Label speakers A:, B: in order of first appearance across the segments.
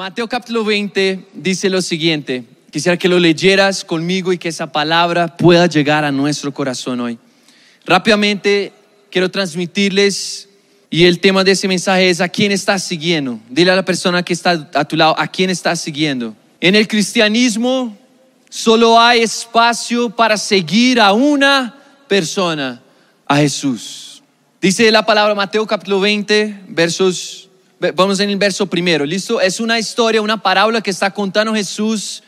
A: Mateo capítulo 20 dice lo siguiente. Quisiera que lo leyeras conmigo y que esa palabra pueda llegar a nuestro corazón hoy. Rápidamente quiero transmitirles y el tema de ese mensaje es a quién estás siguiendo. Dile a la persona que está a tu lado, a quién estás siguiendo. En el cristianismo solo hay espacio para seguir a una persona, a Jesús. Dice la palabra Mateo capítulo 20, versos Vamos en el verso primero, ¿listo? Es una historia, una parábola que está contando Jesús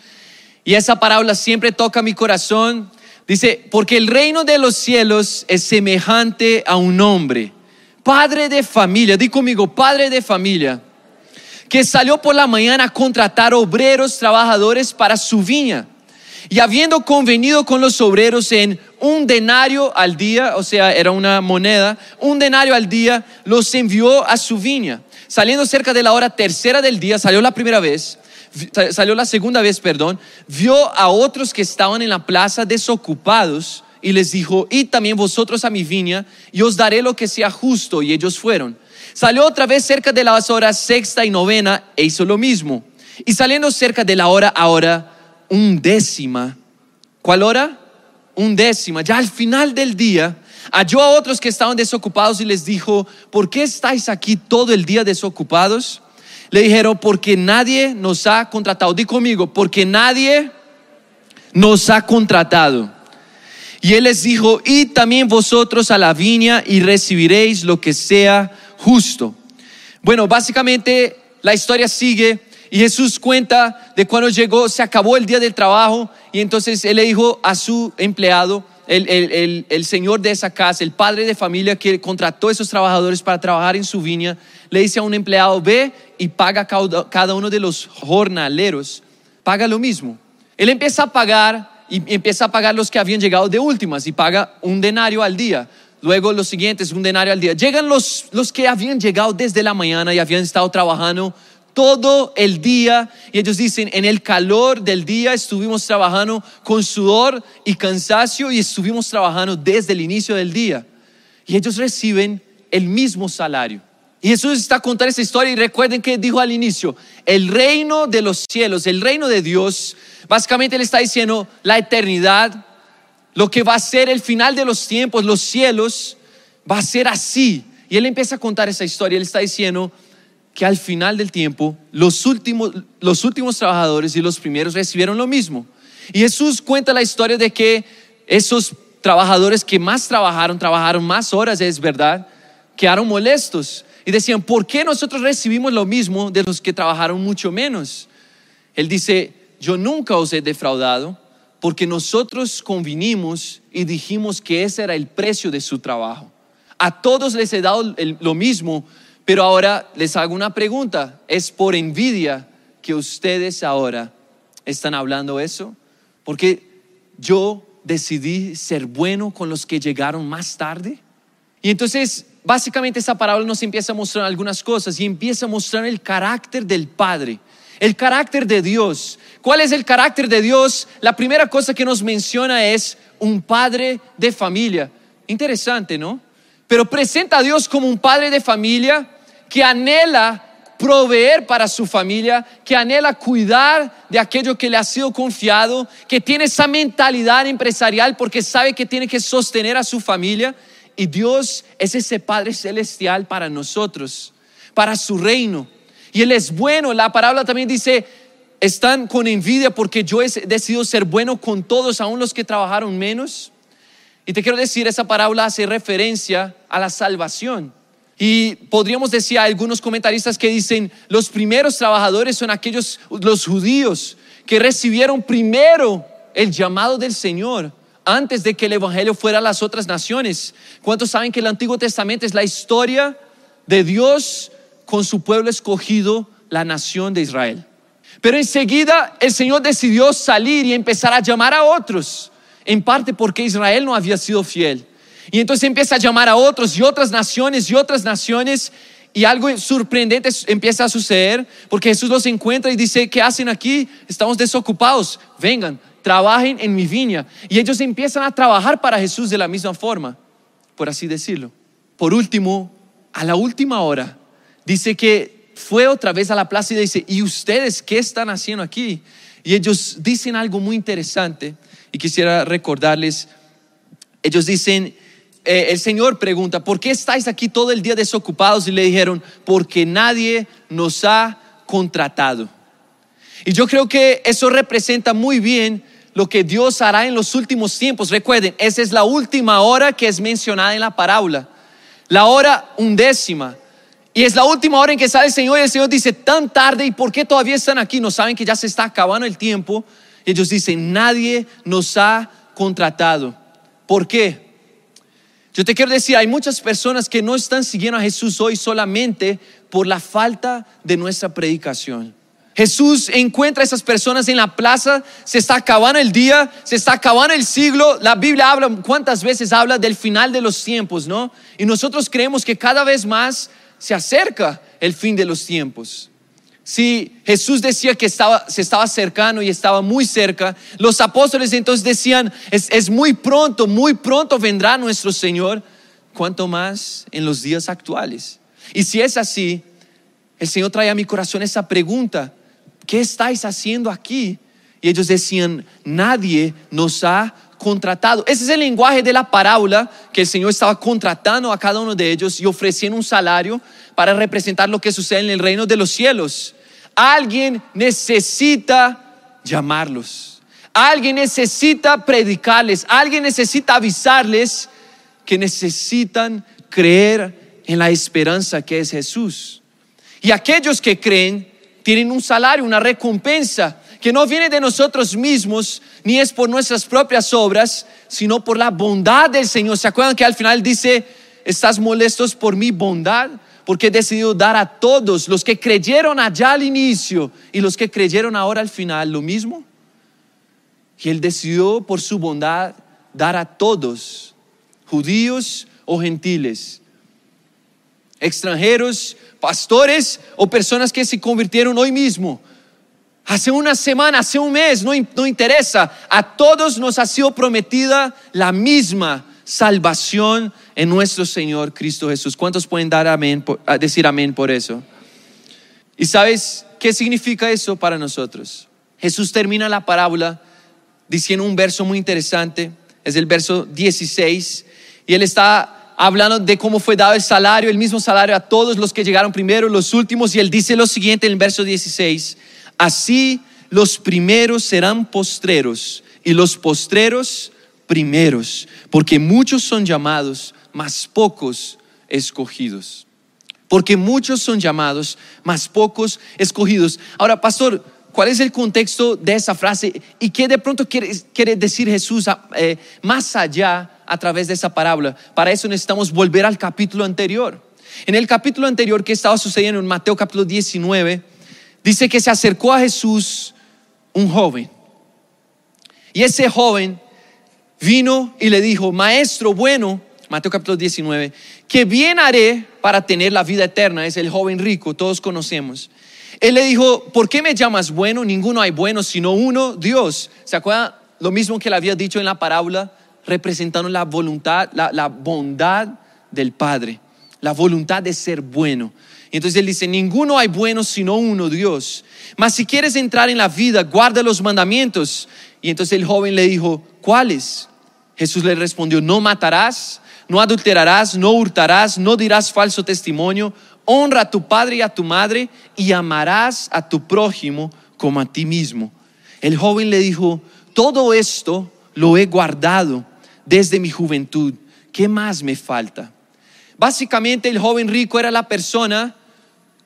A: y esa parábola siempre toca mi corazón. Dice, porque el reino de los cielos es semejante a un hombre, padre de familia, di conmigo, padre de familia, que salió por la mañana a contratar obreros, trabajadores para su viña. Y habiendo convenido con los obreros en un denario al día, o sea, era una moneda, un denario al día, los envió a su viña saliendo cerca de la hora tercera del día, salió la primera vez, salió la segunda vez, perdón, vio a otros que estaban en la plaza desocupados y les dijo, y también vosotros a mi viña y os daré lo que sea justo. Y ellos fueron. Salió otra vez cerca de las horas sexta y novena e hizo lo mismo. Y saliendo cerca de la hora ahora undécima. ¿Cuál hora? Undécima. Ya al final del día, halló a otros que estaban desocupados y les dijo, ¿por qué estáis aquí todo el día desocupados? Le dijeron, porque nadie nos ha contratado. Di conmigo, porque nadie nos ha contratado. Y él les dijo, y también vosotros a la viña y recibiréis lo que sea justo. Bueno, básicamente la historia sigue y Jesús cuenta de cuando llegó, se acabó el día del trabajo y entonces él le dijo a su empleado, el, señor de esa casa, el padre de familia que contrató a esos trabajadores para trabajar en su viña, le dice a un empleado, ve y paga cada uno de los jornaleros, paga lo mismo. Él empieza a pagar y empieza a pagar los que habían llegado de últimas y paga un denario al día. Luego los siguientes, un denario al día. Llegan los, los que habían llegado desde la mañana y habían estado trabajando todo el día. Y ellos dicen, en el calor del día estuvimos trabajando con sudor y cansancio y estuvimos trabajando desde el inicio del día. Y ellos reciben el mismo salario. Y Jesús está contando esa historia y recuerden que dijo al inicio, el reino de los cielos, el reino de Dios, básicamente le está diciendo la eternidad, lo que va a ser el final de los tiempos, los cielos, va a ser así. Y él empieza a contar esa historia, él está diciendo, que al final del tiempo los últimos, los últimos trabajadores y los primeros recibieron lo mismo. Y Jesús cuenta la historia de que esos trabajadores que más trabajaron, trabajaron más horas, es verdad, quedaron molestos y decían, ¿por qué nosotros recibimos lo mismo de los que trabajaron mucho menos? Él dice, yo nunca os he defraudado porque nosotros convinimos y dijimos que ese era el precio de su trabajo. A todos les he dado lo mismo pero ahora les hago una pregunta. ¿Es por envidia que ustedes ahora están hablando eso? Porque yo decidí ser bueno con los que llegaron más tarde. Y entonces, básicamente esa parábola nos empieza a mostrar algunas cosas y empieza a mostrar el carácter del Padre, el carácter de Dios. ¿Cuál es el carácter de Dios? La primera cosa que nos menciona es un padre de familia. Interesante, ¿no? Pero presenta a Dios como un padre de familia que anhela proveer para su familia, que anhela cuidar de aquello que le ha sido confiado, que tiene esa mentalidad empresarial porque sabe que tiene que sostener a su familia. Y Dios es ese Padre celestial para nosotros, para su reino. Y Él es bueno. La palabra también dice, están con envidia porque yo he decidido ser bueno con todos, aun los que trabajaron menos. Y te quiero decir, esa parábola hace referencia a la salvación. Y podríamos decir a algunos comentaristas que dicen, los primeros trabajadores son aquellos, los judíos, que recibieron primero el llamado del Señor antes de que el Evangelio fuera a las otras naciones. ¿Cuántos saben que el Antiguo Testamento es la historia de Dios con su pueblo escogido, la nación de Israel? Pero enseguida el Señor decidió salir y empezar a llamar a otros, en parte porque Israel no había sido fiel. Y entonces empieza a llamar a otros y otras naciones y otras naciones y algo sorprendente empieza a suceder porque Jesús los encuentra y dice, ¿qué hacen aquí? Estamos desocupados, vengan, trabajen en mi viña. Y ellos empiezan a trabajar para Jesús de la misma forma, por así decirlo. Por último, a la última hora, dice que fue otra vez a la plaza y dice, ¿y ustedes qué están haciendo aquí? Y ellos dicen algo muy interesante y quisiera recordarles, ellos dicen, eh, el Señor pregunta, ¿por qué estáis aquí todo el día desocupados? Y le dijeron, porque nadie nos ha contratado. Y yo creo que eso representa muy bien lo que Dios hará en los últimos tiempos. Recuerden, esa es la última hora que es mencionada en la parábola, la hora undécima. Y es la última hora en que sale el Señor y el Señor dice, tan tarde, ¿y por qué todavía están aquí? No saben que ya se está acabando el tiempo. Ellos dicen, nadie nos ha contratado. ¿Por qué? Yo te quiero decir, hay muchas personas que no están siguiendo a Jesús hoy solamente por la falta de nuestra predicación. Jesús encuentra a esas personas en la plaza, se está acabando el día, se está acabando el siglo. La Biblia habla, ¿cuántas veces habla del final de los tiempos, no? Y nosotros creemos que cada vez más se acerca el fin de los tiempos. Si Jesús decía que estaba, se estaba cercano y estaba muy cerca, los apóstoles entonces decían, es, es muy pronto, muy pronto vendrá nuestro Señor, cuanto más en los días actuales. Y si es así, el Señor trae a mi corazón esa pregunta, ¿qué estáis haciendo aquí? Y ellos decían, nadie nos ha contratado. Ese es el lenguaje de la parábola que el Señor estaba contratando a cada uno de ellos y ofreciendo un salario para representar lo que sucede en el reino de los cielos. Alguien necesita llamarlos. Alguien necesita predicarles. Alguien necesita avisarles que necesitan creer en la esperanza que es Jesús. Y aquellos que creen tienen un salario, una recompensa que no viene de nosotros mismos, ni es por nuestras propias obras, sino por la bondad del Señor. ¿Se acuerdan que al final dice, estás molestos por mi bondad? Porque he decidido dar a todos, los que creyeron allá al inicio y los que creyeron ahora al final, lo mismo. Y Él decidió por su bondad dar a todos, judíos o gentiles, extranjeros, pastores o personas que se convirtieron hoy mismo hace una semana, hace un mes, no, interesa. A todos nos ha sido prometida la misma salvación en nuestro Señor Cristo Jesús. ¿Cuántos pueden dar amén, decir amén por eso? ¿Y sabes qué significa eso para nosotros? Jesús termina la parábola diciendo un verso muy interesante, es el verso 16, y él está hablando de cómo fue dado el salario, el mismo salario a todos los que llegaron primero, los últimos, y él dice lo siguiente en el verso 16, Así los primeros serán postreros y los postreros primeros, porque muchos son llamados, mas pocos escogidos. Porque muchos son llamados, mas pocos escogidos. Ahora, pastor, ¿cuál es el contexto de esa frase? ¿Y qué de pronto quiere, decir Jesús eh, más allá a través de esa parábola? Para eso necesitamos volver al capítulo anterior. En el capítulo anterior que estaba sucediendo en Mateo capítulo 19, dice que se acercó a Jesús un joven. Y ese joven vino y le dijo, maestro bueno, Mateo capítulo 19, que bien haré para tener la vida eterna. Es el joven rico, todos conocemos. Él le dijo, ¿por qué me llamas bueno? Ninguno hay bueno, sino uno, Dios. ¿Se acuerda lo mismo que le había dicho en la parábola, representando la voluntad, la, la bondad del Padre, la voluntad de ser bueno. Y entonces él dice, ninguno hay bueno sino uno, Dios. Mas si quieres entrar en la vida, guarda los mandamientos. Y entonces el joven le dijo, ¿cuáles? Jesús le respondió, no matarás, no adulterarás, no hurtarás, no dirás falso testimonio, honra a tu padre y a tu madre y amarás a tu prójimo como a ti mismo. El joven le dijo, todo esto lo he guardado desde mi juventud. ¿Qué más me falta? Básicamente el joven rico era la persona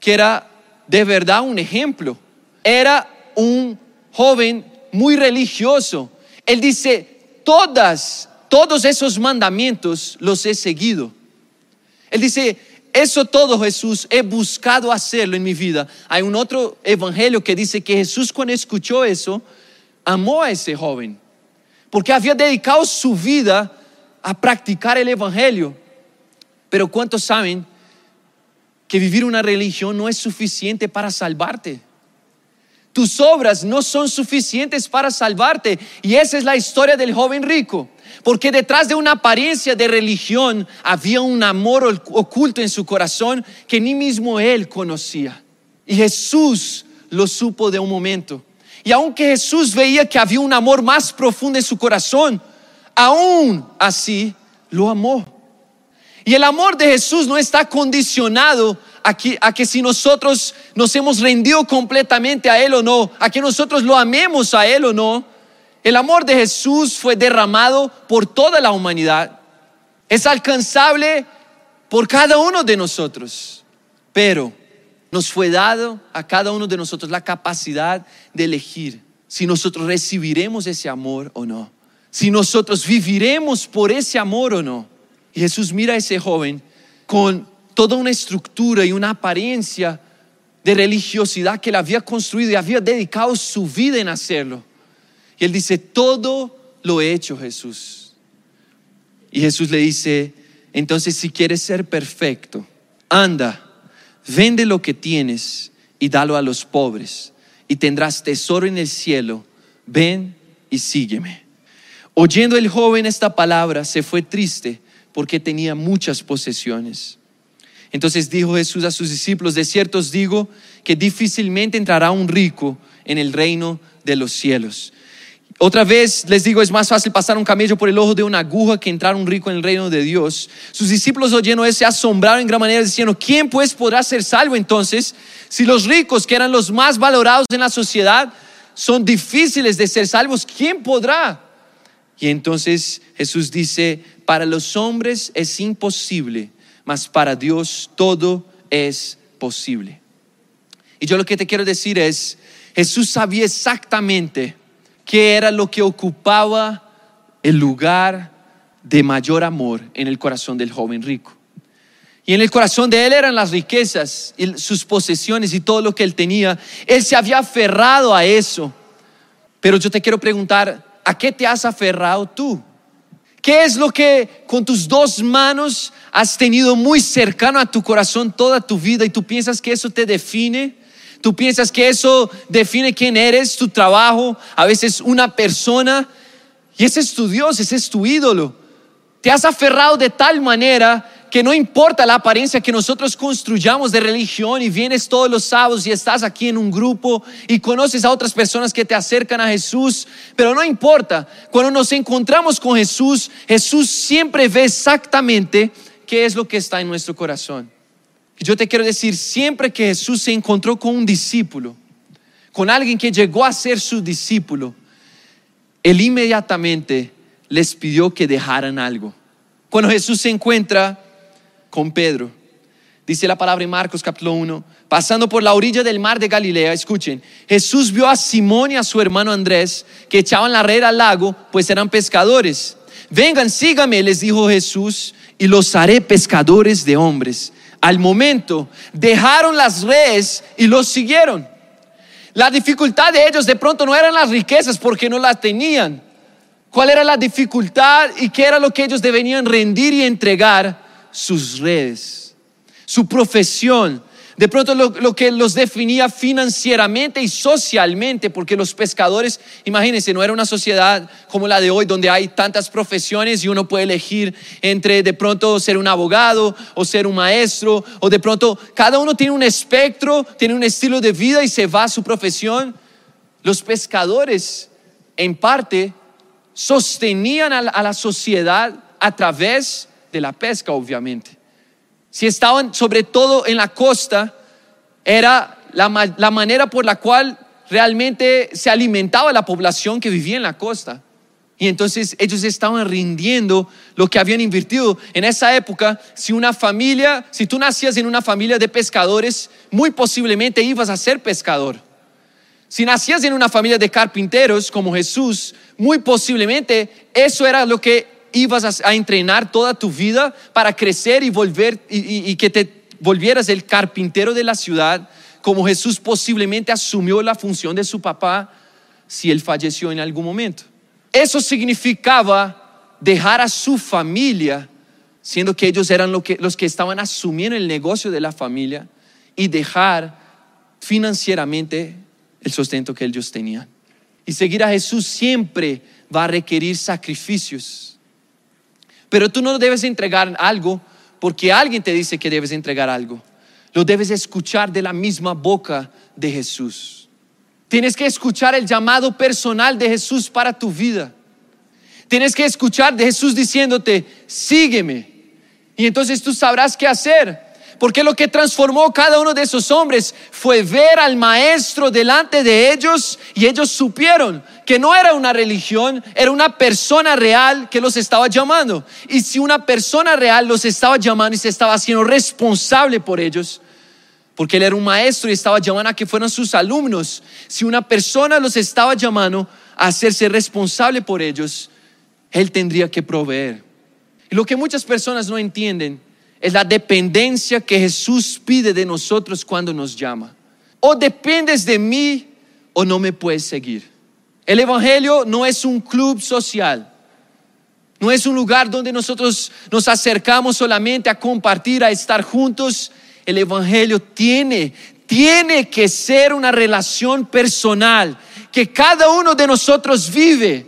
A: que era de verdad un ejemplo. Era un joven muy religioso. Él dice, todas, todos esos mandamientos los he seguido. Él dice, eso todo Jesús, he buscado hacerlo en mi vida. Hay un otro evangelio que dice que Jesús cuando escuchó eso, amó a ese joven, porque había dedicado su vida a practicar el evangelio. Pero ¿cuántos saben que vivir una religión no es suficiente para salvarte. Tus obras no son suficientes para salvarte. Y esa es la historia del joven rico. Porque detrás de una apariencia de religión había un amor oculto en su corazón que ni mismo él conocía. Y Jesús lo supo de un momento. Y aunque Jesús veía que había un amor más profundo en su corazón, aún así lo amó. Y el amor de Jesús no está condicionado a que, a que, si nosotros nos hemos rendido completamente a Él o no, a que nosotros lo amemos a Él o no. El amor de Jesús fue derramado por toda la humanidad. Es alcanzable por cada uno de nosotros. Pero nos fue dado a cada uno de nosotros la capacidad de elegir si nosotros recibiremos ese amor o no. Si nosotros viviremos por ese amor o no. Y Jesús mira a ese joven con toda una estructura y una apariencia de religiosidad que él había construido y había dedicado su vida en hacerlo. Y él dice, todo lo he hecho Jesús. Y Jesús le dice, entonces si quieres ser perfecto, anda, vende lo que tienes y dalo a los pobres y tendrás tesoro en el cielo. Ven y sígueme. Oyendo el joven esta palabra, se fue triste porque tenía muchas posesiones. Entonces dijo Jesús a sus discípulos, de cierto os digo que difícilmente entrará un rico en el reino de los cielos. Otra vez les digo, es más fácil pasar un camello por el ojo de una aguja que entrar un rico en el reino de Dios. Sus discípulos oyendo eso se asombraron en gran manera diciendo, ¿quién pues podrá ser salvo entonces si los ricos, que eran los más valorados en la sociedad, son difíciles de ser salvos? ¿Quién podrá? Y entonces Jesús dice, para los hombres es imposible, mas para Dios todo es posible. Y yo lo que te quiero decir es, Jesús sabía exactamente qué era lo que ocupaba el lugar de mayor amor en el corazón del joven rico. Y en el corazón de él eran las riquezas, sus posesiones y todo lo que él tenía. Él se había aferrado a eso. Pero yo te quiero preguntar, ¿a qué te has aferrado tú? ¿Qué es lo que con tus dos manos has tenido muy cercano a tu corazón toda tu vida y tú piensas que eso te define? Tú piensas que eso define quién eres, tu trabajo, a veces una persona. Y ese es tu Dios, ese es tu ídolo. Te has aferrado de tal manera que no importa la apariencia que nosotros construyamos de religión y vienes todos los sábados y estás aquí en un grupo y conoces a otras personas que te acercan a Jesús, pero no importa, cuando nos encontramos con Jesús, Jesús siempre ve exactamente qué es lo que está en nuestro corazón. Yo te quiero decir, siempre que Jesús se encontró con un discípulo, con alguien que llegó a ser su discípulo, él inmediatamente les pidió que dejaran algo. Cuando Jesús se encuentra con Pedro, dice la palabra en Marcos capítulo 1, pasando por la orilla del mar de Galilea, escuchen, Jesús vio a Simón y a su hermano Andrés que echaban la red al lago, pues eran pescadores. Vengan, síganme, les dijo Jesús, y los haré pescadores de hombres al momento, dejaron las redes y los siguieron. La dificultad de ellos de pronto no eran las riquezas porque no las tenían. ¿Cuál era la dificultad y qué era lo que ellos debían rendir y entregar? Sus redes, su profesión, de pronto lo, que los definía financieramente y socialmente, porque los pescadores, imagínense, no era una sociedad como la de hoy, donde hay tantas profesiones y uno puede elegir entre de pronto ser un abogado o ser un maestro, o de pronto cada uno tiene un espectro, tiene un estilo de vida y se va a su profesión. Los pescadores, en parte, sostenían a la sociedad a través de la pesca, obviamente si estaban sobre todo en la costa, era la, la, manera por la cual realmente se alimentaba la población que vivía en la costa. Y entonces ellos estaban rindiendo lo que habían invertido. En esa época, si una familia, si tú nacías en una familia de pescadores, muy posiblemente ibas a ser pescador. Si nacías en una familia de carpinteros como Jesús, muy posiblemente eso era lo que ibas a, entrenar toda tu vida para crecer y volver y, y que te volvieras el carpintero de la ciudad, como Jesús posiblemente asumió la función de su papá si él falleció en algún momento. Eso significaba dejar a su familia, siendo que ellos eran los que estaban asumiendo el negocio de la familia, y dejar financieramente el sustento que ellos tenían. Y seguir a Jesús siempre va a requerir sacrificios. Pero tú no debes entregar algo porque alguien te dice que debes entregar algo. lo debes escuchar de la misma boca de Jesús. Tienes que escuchar el llamado personal de Jesús para tu vida. Tienes que escuchar de Jesús diciéndote, sígueme. Y entonces tú sabrás qué hacer. Porque lo que transformó cada uno de esos hombres fue ver al maestro delante de ellos y ellos supieron que no era una religión, era una persona real que los estaba llamando. Y si una persona real los estaba llamando y se estaba haciendo responsable por ellos, porque él era un maestro y estaba llamando a que fueran sus alumnos, si una persona los estaba llamando a hacerse responsable por ellos, él tendría que proveer. Y lo que muchas personas no entienden es la dependencia que Jesús pide de nosotros cuando nos llama. O dependes de mí o no me puedes seguir. El Evangelio no es un club social. No es un lugar donde nosotros nos acercamos solamente a compartir, a estar juntos. El Evangelio tiene, tiene que ser una relación personal que cada uno de nosotros vive,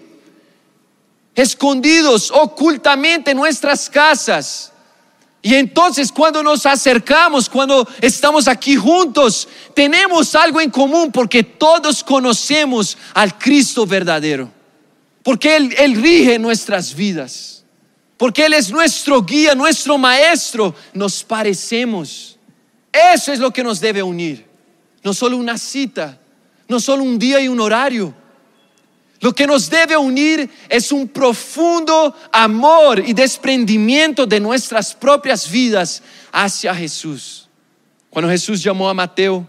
A: escondidos ocultamente en nuestras casas y entonces cuando nos acercamos, cuando estamos aquí juntos, tenemos algo en común porque todos conocemos al Cristo verdadero. Porque Él, Él rige nuestras vidas. Porque Él es nuestro guía, nuestro maestro. Nos parecemos. Eso es lo que nos debe unir. No solo una cita, no solo un día y un horario lo que nos debe unir es un profundo amor y desprendimiento de nuestras propias vidas hacia Jesús. Cuando Jesús llamó a Mateo,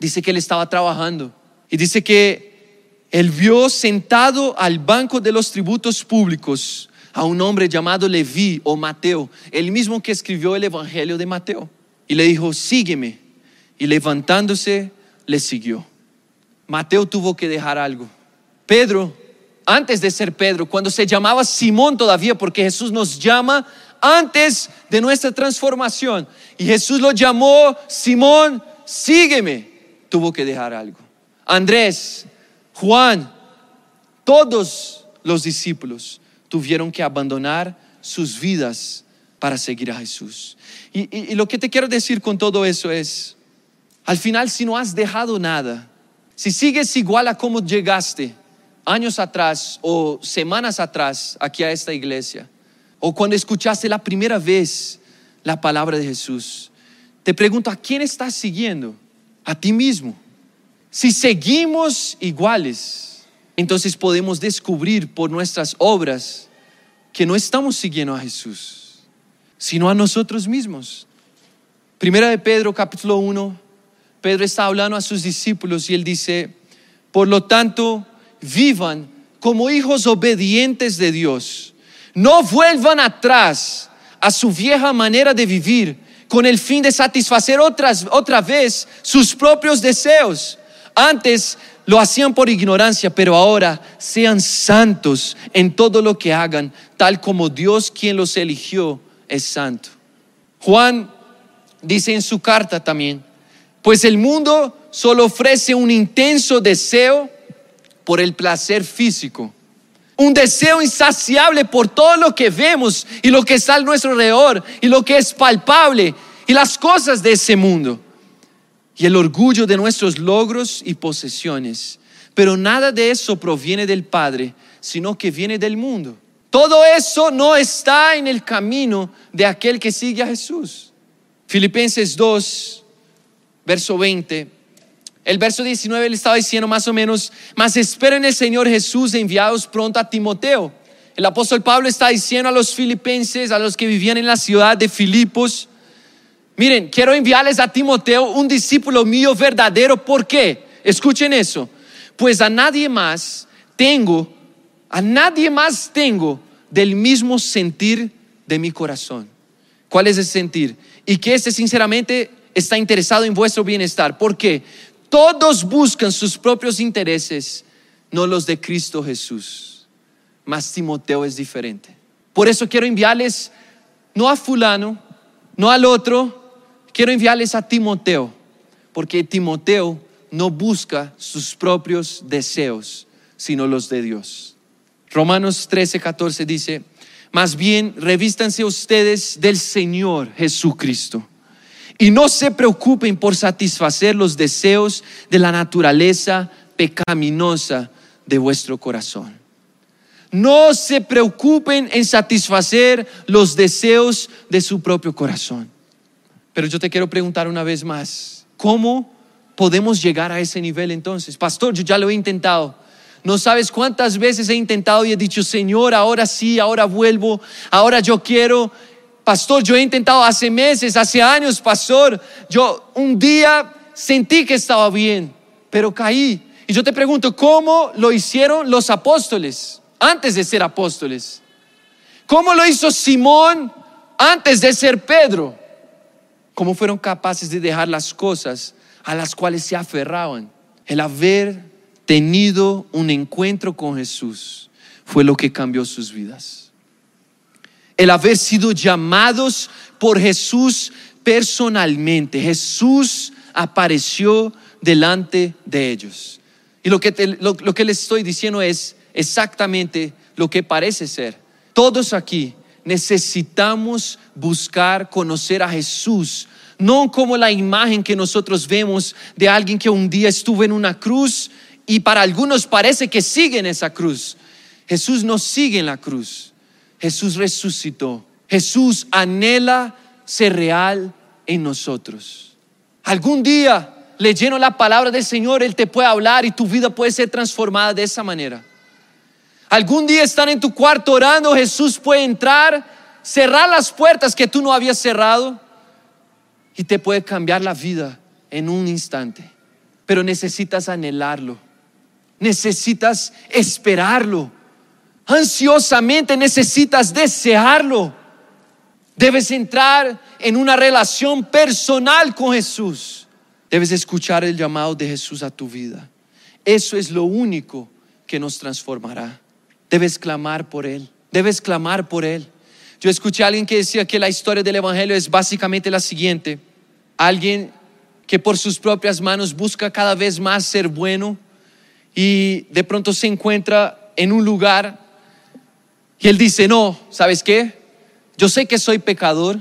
A: dice que él estaba trabajando y dice que él vio sentado al banco de los tributos públicos a un hombre llamado Leví o Mateo, el mismo que escribió el Evangelio de Mateo. Y le dijo, sígueme. Y levantándose, le siguió. Mateo tuvo que dejar algo Pedro, antes de ser Pedro, cuando se llamaba Simón todavía, porque Jesús nos llama antes de nuestra transformación. Y Jesús lo llamó Simón, sígueme. Tuvo que dejar algo. Andrés, Juan, todos los discípulos tuvieron que abandonar sus vidas para seguir a Jesús. Y, lo que te quiero decir con todo eso es, al final si no has dejado nada, si sigues igual a como llegaste, años atrás o semanas atrás aquí a esta iglesia, o cuando escuchaste la primera vez la palabra de Jesús, te pregunto, ¿a quién estás siguiendo? A ti mismo. Si seguimos iguales, entonces podemos descubrir por nuestras obras que no estamos siguiendo a Jesús, sino a nosotros mismos. Primera de Pedro, capítulo 1, Pedro está hablando a sus discípulos y él dice, por lo tanto, vivan como hijos obedientes de Dios. No vuelvan atrás a su vieja manera de vivir con el fin de satisfacer otras, otra vez sus propios deseos. Antes lo hacían por ignorancia, pero ahora sean santos en todo lo que hagan, tal como Dios quien los eligió es santo. Juan dice en su carta también, pues el mundo solo ofrece un intenso deseo por el placer físico. Un deseo insaciable por todo lo que vemos y lo que está a nuestro alrededor y lo que es palpable y las cosas de ese mundo. Y el orgullo de nuestros logros y posesiones. Pero nada de eso proviene del Padre, sino que viene del mundo. Todo eso no está en el camino de aquel que sigue a Jesús. Filipenses 2, verso 20 el verso 19 le estaba diciendo más o menos, mas esperen el Señor Jesús enviados pronto a Timoteo. El apóstol Pablo está diciendo a los filipenses, a los que vivían en la ciudad de Filipos, miren, quiero enviarles a Timoteo, un discípulo mío verdadero. ¿Por qué? Escuchen eso. Pues a nadie más tengo, a nadie más tengo del mismo sentir de mi corazón. ¿Cuál es el sentir? Y que este sinceramente está interesado en vuestro bienestar. ¿Por qué? Todos buscan sus propios intereses, no los de Cristo Jesús. Mas Timoteo es diferente. Por eso quiero enviarles, no a fulano, no al otro, quiero enviarles a Timoteo, porque Timoteo no busca sus propios deseos, sino los de Dios. Romanos 13, 14 dice, más bien revístanse ustedes del Señor Jesucristo Y no se preocupen por satisfacer los deseos de la naturaleza pecaminosa de vuestro corazón. No se preocupen en satisfacer los deseos de su propio corazón. Pero yo te quiero preguntar una vez más, ¿cómo podemos llegar a ese nivel entonces? Pastor, yo ya lo he intentado. No sabes cuántas veces he intentado y he dicho, Señor, ahora sí, ahora vuelvo, ahora yo quiero. Pastor, yo he intentado hace meses, hace años, pastor. Yo un día sentí que estaba bien, pero caí. Y yo te pregunto, ¿cómo lo hicieron los apóstoles antes de ser apóstoles? ¿Cómo lo hizo Simón antes de ser Pedro? ¿Cómo fueron capaces de dejar las cosas a las cuales se aferraban? El haber tenido un encuentro con Jesús fue lo que cambió sus vidas. El haber sido llamados por Jesús personalmente. Jesús apareció delante de ellos. Y lo que, lo, lo que les estoy diciendo es exactamente lo que parece ser. Todos aquí necesitamos buscar conocer a Jesús, no como la imagen que nosotros vemos de alguien que un día estuvo en una cruz y para algunos parece que sigue en esa cruz. Jesús no sigue en la cruz. Jesús resucitó. Jesús anhela ser real en nosotros. Algún día, leyendo la palabra del Señor, Él te puede hablar y tu vida puede ser transformada de esa manera. Algún día estar en tu cuarto orando, Jesús puede entrar, cerrar las puertas que tú no habías cerrado y te puede cambiar la vida en un instante. Pero necesitas anhelarlo necesitas esperarlo. Ansiosamente necesitas desearlo. Debes entrar en una relación personal con Jesús. Debes escuchar el llamado de Jesús a tu vida. Eso es lo único que nos transformará. Debes clamar por Él. Debes clamar por Él. Yo escuché a alguien que decía que la historia del Evangelio es básicamente la siguiente. Alguien que por sus propias manos busca cada vez más ser bueno, y de pronto se encuentra en un lugar y él dice, no, ¿sabes qué? Yo sé que soy pecador,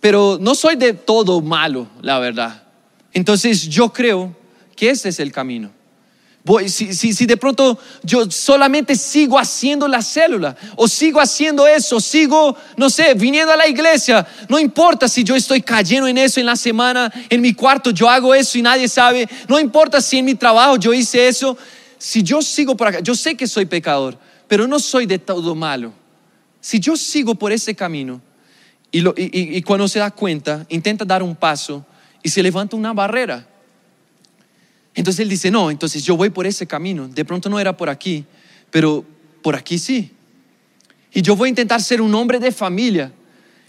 A: pero no soy de todo malo, la verdad. Entonces yo creo que ese es el camino si, de pronto yo solamente sigo haciendo la célula, o sigo haciendo eso, sigo, no sé, viniendo a la iglesia, no importa si yo estoy cayendo en eso en la semana, en mi cuarto yo hago eso y nadie sabe, no importa si en mi trabajo yo hice eso, si yo sigo por acá, yo sé que soy pecador, pero no soy de todo malo. Si yo sigo por ese camino y, cuando se da cuenta, intenta dar un paso y se levanta una barrera entonces él dice, no, entonces yo voy por ese camino. De pronto no era por aquí, pero por aquí sí. Y yo voy a intentar ser un hombre de familia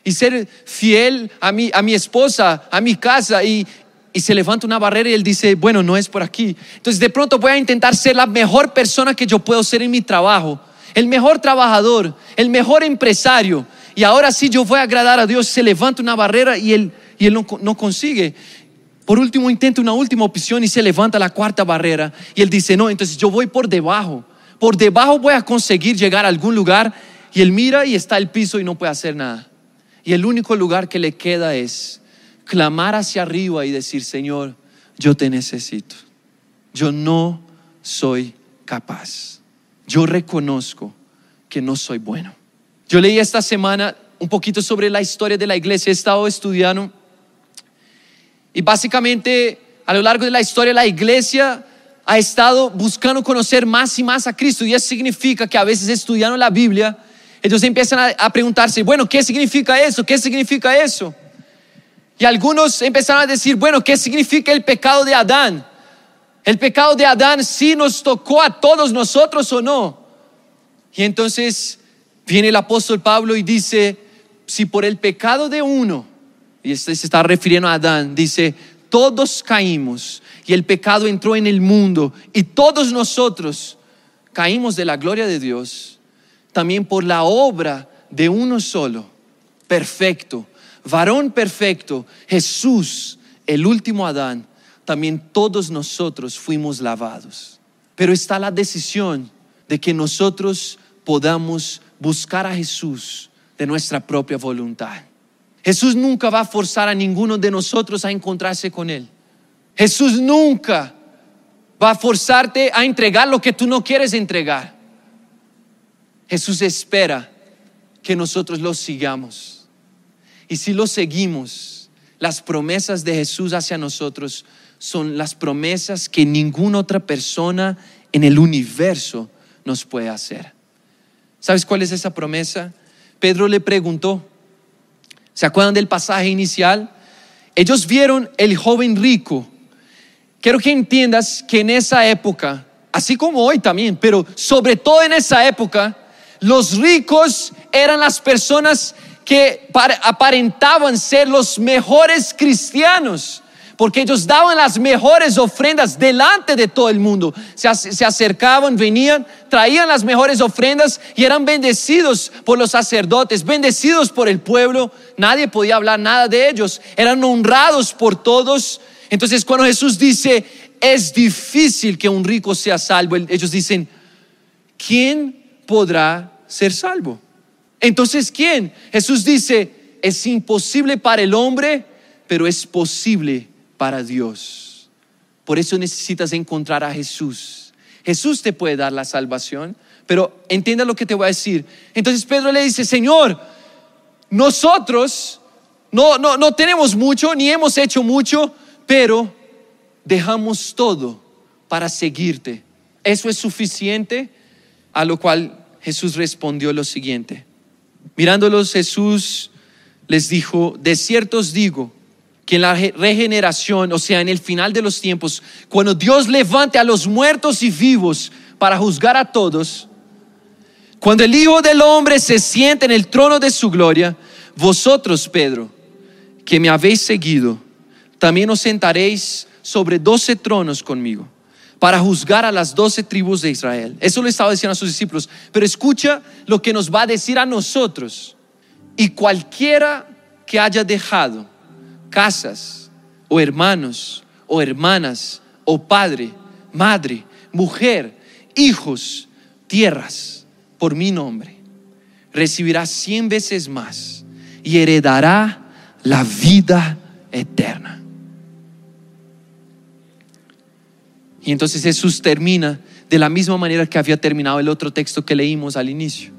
A: y ser fiel a mi, a mi esposa, a mi casa. Y, y se levanta una barrera y él dice, bueno, no es por aquí. Entonces de pronto voy a intentar ser la mejor persona que yo puedo ser en mi trabajo, el mejor trabajador, el mejor empresario. Y ahora sí yo voy a agradar a Dios. Se levanta una barrera y él, y él no, no consigue. Por último, intenta una última opción y se levanta la cuarta barrera. Y él dice, no, entonces yo voy por debajo. Por debajo voy a conseguir llegar a algún lugar. Y él mira y está el piso y no puede hacer nada. Y el único lugar que le queda es clamar hacia arriba y decir, Señor, yo te necesito. Yo no soy capaz. Yo reconozco que no soy bueno. Yo leí esta semana un poquito sobre la historia de la iglesia. He estado estudiando y básicamente a lo largo de la historia la iglesia ha estado buscando conocer más y más a Cristo. Y eso significa que a veces estudiando la Biblia, ellos empiezan a, preguntarse, bueno, ¿qué significa eso? ¿Qué significa eso? Y algunos empezaron a decir, bueno, ¿qué significa el pecado de Adán? ¿El pecado de Adán sí nos tocó a todos nosotros o no? Y entonces viene el apóstol Pablo y dice, si por el pecado de uno, y este se está refiriendo a Adán, dice, todos caímos y el pecado entró en el mundo y todos nosotros caímos de la gloria de Dios, también por la obra de uno solo, perfecto, varón perfecto, Jesús, el último Adán, también todos nosotros fuimos lavados. Pero está la decisión de que nosotros podamos buscar a Jesús de nuestra propia voluntad. Jesús nunca va a forzar a ninguno de nosotros a encontrarse con Él. Jesús nunca va a forzarte a entregar lo que tú no quieres entregar. Jesús espera que nosotros lo sigamos. Y si lo seguimos, las promesas de Jesús hacia nosotros son las promesas que ninguna otra persona en el universo nos puede hacer. ¿Sabes cuál es esa promesa? Pedro le preguntó, ¿se acuerdan del pasaje inicial? Ellos vieron el joven rico. Quiero que entiendas que en esa época, así como hoy también, pero sobre todo en esa época, los ricos eran las personas que aparentaban ser los mejores cristianos porque ellos daban las mejores ofrendas delante de todo el mundo. Se, acercaban, venían, traían las mejores ofrendas y eran bendecidos por los sacerdotes, bendecidos por el pueblo. Nadie podía hablar nada de ellos. Eran honrados por todos. Entonces cuando Jesús dice, es difícil que un rico sea salvo, ellos dicen, ¿quién podrá ser salvo? Entonces, ¿quién? Jesús dice, es imposible para el hombre, pero es posible para Dios. Por eso necesitas encontrar a Jesús. Jesús te puede dar la salvación, pero entienda lo que te voy a decir. Entonces Pedro le dice, Señor, nosotros no, no, no tenemos mucho, ni hemos hecho mucho, pero dejamos todo para seguirte. ¿Eso es suficiente? A lo cual Jesús respondió lo siguiente. Mirándolos Jesús les dijo, de cierto os digo, que en la regeneración, o sea, en el final de los tiempos, cuando Dios levante a los muertos y vivos para juzgar a todos, cuando el Hijo del Hombre se siente en el trono de su gloria, vosotros, Pedro, que me habéis seguido, también os sentaréis sobre doce tronos conmigo para juzgar a las doce tribus de Israel. Eso le estaba diciendo a sus discípulos. Pero escucha lo que nos va a decir a nosotros. Y cualquiera que haya dejado casas o hermanos o hermanas o padre, madre, mujer, hijos, tierras por mi nombre, recibirá cien veces más y heredará la vida eterna. Y entonces Jesús termina de la misma manera que había terminado el otro texto que leímos al inicio.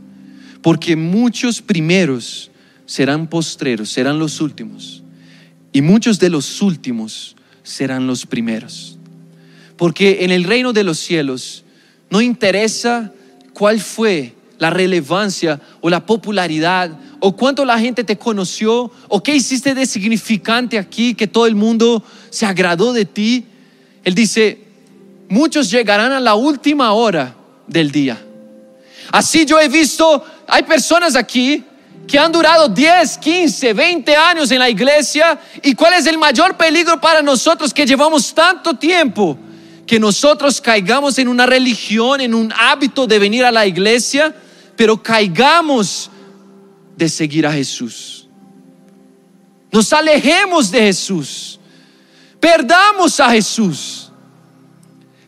A: Porque muchos primeros serán postreros, serán los últimos y muchos de los últimos serán los primeros. Porque en el reino de los cielos no interesa cuál fue la relevancia o la popularidad o cuánto la gente te conoció o qué hiciste de significante aquí que todo el mundo se agradó de ti. Él dice, muchos llegarán a la última hora del día. Así yo he visto, hay personas aquí que han durado 10, 15, 20 años en la iglesia. ¿Y cuál es el mayor peligro para nosotros que llevamos tanto tiempo? Que nosotros caigamos en una religión, en un hábito de venir a la iglesia, pero caigamos de seguir a Jesús. Nos alejemos de Jesús. Perdamos a Jesús.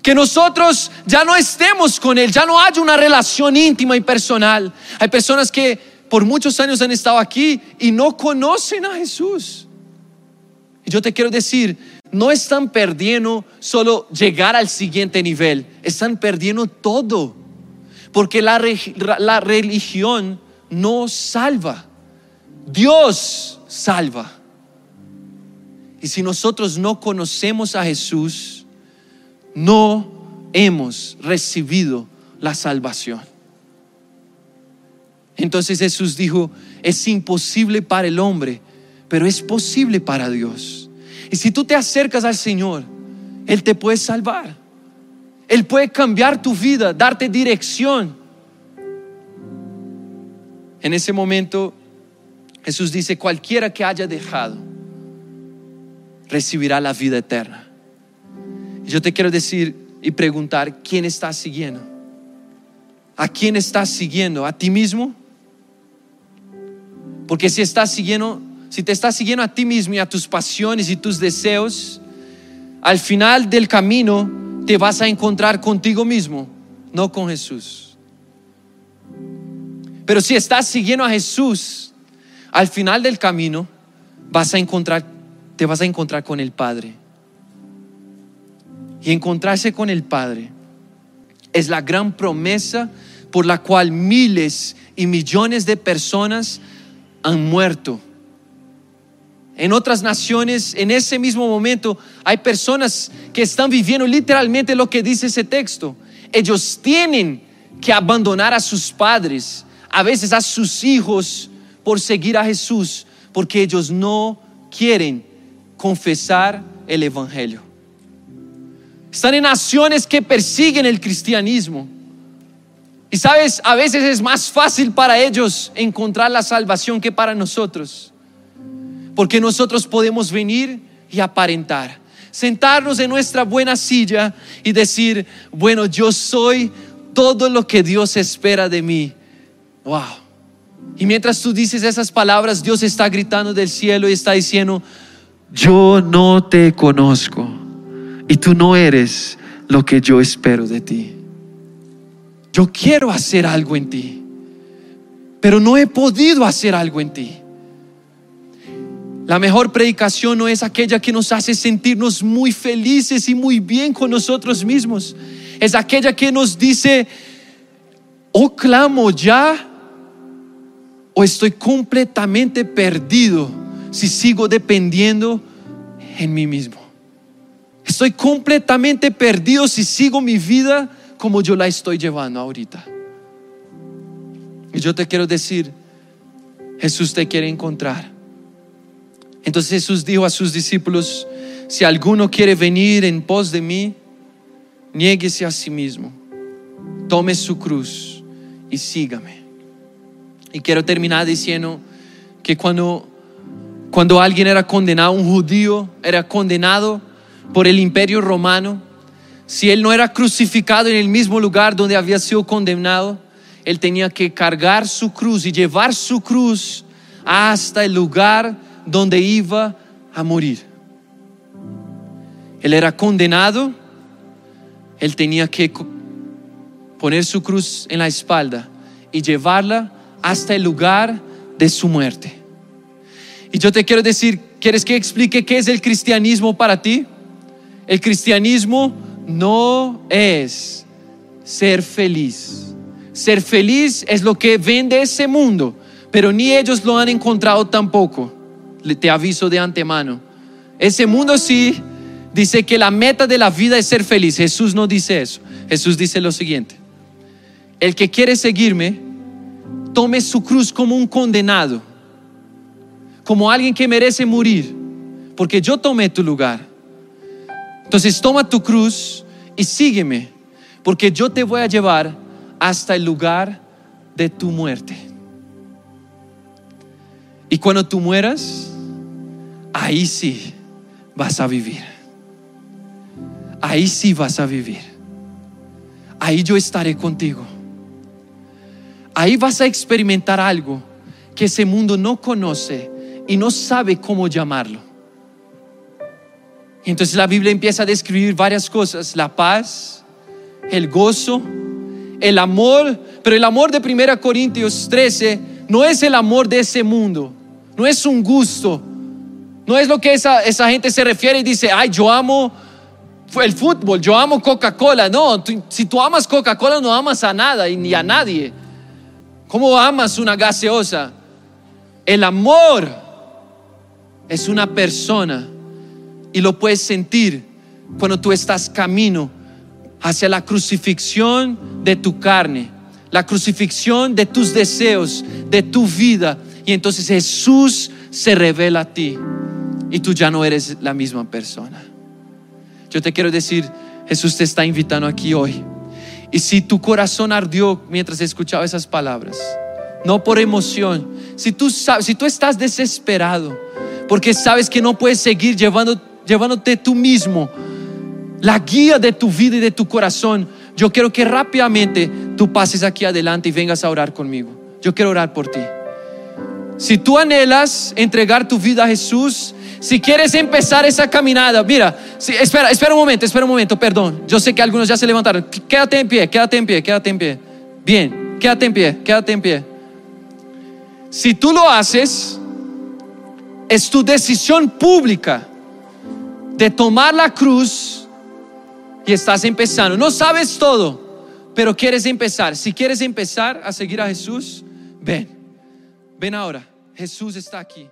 A: Que nosotros ya no estemos con Él, ya no haya una relación íntima y personal. Hay personas que por muchos años han estado aquí y no conocen a Jesús. Y yo te quiero decir, no están perdiendo solo llegar al siguiente nivel, están perdiendo todo. Porque la, la religión no salva, Dios salva. Y si nosotros no conocemos a Jesús, no hemos recibido la salvación. Entonces Jesús dijo, es imposible para el hombre, pero es posible para Dios. Y si tú te acercas al Señor, Él te puede salvar. Él puede cambiar tu vida, darte dirección. En ese momento Jesús dice, cualquiera que haya dejado, recibirá la vida eterna. Yo te quiero decir y preguntar, ¿quién estás siguiendo? ¿A quién estás siguiendo? ¿A ti mismo? Porque si estás siguiendo, si te estás siguiendo a ti mismo y a tus pasiones y tus deseos, al final del camino te vas a encontrar contigo mismo, no con Jesús. Pero si estás siguiendo a Jesús, al final del camino vas a encontrar, te vas a encontrar con el Padre. Y encontrarse con el Padre es la gran promesa por la cual miles y millones de personas han muerto. En otras naciones, en ese mismo momento, hay personas que están viviendo literalmente lo que dice ese texto. Ellos tienen que abandonar a sus padres, a veces a sus hijos, por seguir a Jesús, porque ellos no quieren confesar el Evangelio. Están en naciones que persiguen el cristianismo. Y sabes, a veces es más fácil para ellos encontrar la salvación que para nosotros. Porque nosotros podemos venir y aparentar. Sentarnos en nuestra buena silla y decir, bueno, yo soy todo lo que Dios espera de mí. Wow. Y mientras tú dices esas palabras, Dios está gritando del cielo y está diciendo, yo no te conozco y tú no eres lo que yo espero de ti. Yo quiero hacer algo en ti, pero no he podido hacer algo en ti. La mejor predicación no es aquella que nos hace sentirnos muy felices y muy bien con nosotros mismos. Es aquella que nos dice, o oh, clamo ya, o estoy completamente perdido si sigo dependiendo en mí mismo. Estoy completamente perdido si sigo mi vida como yo la estoy llevando ahorita. Y yo te quiero decir, Jesús te quiere encontrar. Entonces Jesús dijo a sus discípulos, si alguno quiere venir en pos de mí, niéguese a sí mismo, tome su cruz y sígame. Y quiero terminar diciendo que cuando, cuando alguien era condenado, un judío era condenado por el imperio romano, si él no era crucificado en el mismo lugar donde había sido condenado, él tenía que cargar su cruz y llevar su cruz hasta el lugar donde iba a morir. Él era condenado, él tenía que poner su cruz en la espalda y llevarla hasta el lugar de su muerte. Y yo te quiero decir, ¿quieres que explique qué es el cristianismo para ti? El cristianismo no es ser feliz. Ser feliz es lo que vende ese mundo, pero ni ellos lo han encontrado tampoco. Te aviso de antemano. Ese mundo sí dice que la meta de la vida es ser feliz. Jesús no dice eso. Jesús dice lo siguiente. El que quiere seguirme, tome su cruz como un condenado, como alguien que merece morir, porque yo tomé tu lugar. Entonces toma tu cruz y sígueme, porque yo te voy a llevar hasta el lugar de tu muerte. Y cuando tú mueras, ahí sí vas a vivir. Ahí sí vas a vivir. Ahí yo estaré contigo. Ahí vas a experimentar algo que ese mundo no conoce y no sabe cómo llamarlo. Entonces la Biblia empieza a describir varias cosas, la paz, el gozo, el amor, pero el amor de 1 Corintios 13 no es el amor de ese mundo, no es un gusto, no es lo que esa, esa gente se refiere y dice, ay, yo amo el fútbol, yo amo Coca-Cola. No, si tú amas Coca-Cola no amas a nada y ni a nadie. ¿Cómo amas una gaseosa? El amor es una persona y lo puedes sentir cuando tú estás camino hacia la crucifixión de tu carne, la crucifixión de tus deseos, de tu vida. Y entonces Jesús se revela a ti y tú ya no eres la misma persona. Yo te quiero decir, Jesús te está invitando aquí hoy. Y si tu corazón ardió mientras escuchaba esas palabras, no por emoción, si tú, sabes, si tú estás desesperado, porque sabes que no puedes seguir llevando llevándote tú mismo la guía de tu vida y de tu corazón, yo quiero que rápidamente tú pases aquí adelante y vengas a orar conmigo. Yo quiero orar por ti. Si tú anhelas entregar tu vida a Jesús, si quieres empezar esa caminada, mira, espera, espera un momento, espera un momento, perdón. Yo sé que algunos ya se levantaron. Quédate en pie, quédate en pie, quédate en pie. Bien, quédate en pie, quédate en pie. Si tú lo haces, es tu decisión pública de tomar la cruz y estás empezando. No sabes todo, pero quieres empezar. Si quieres empezar a seguir a Jesús, ven, ven ahora. Jesús está aquí.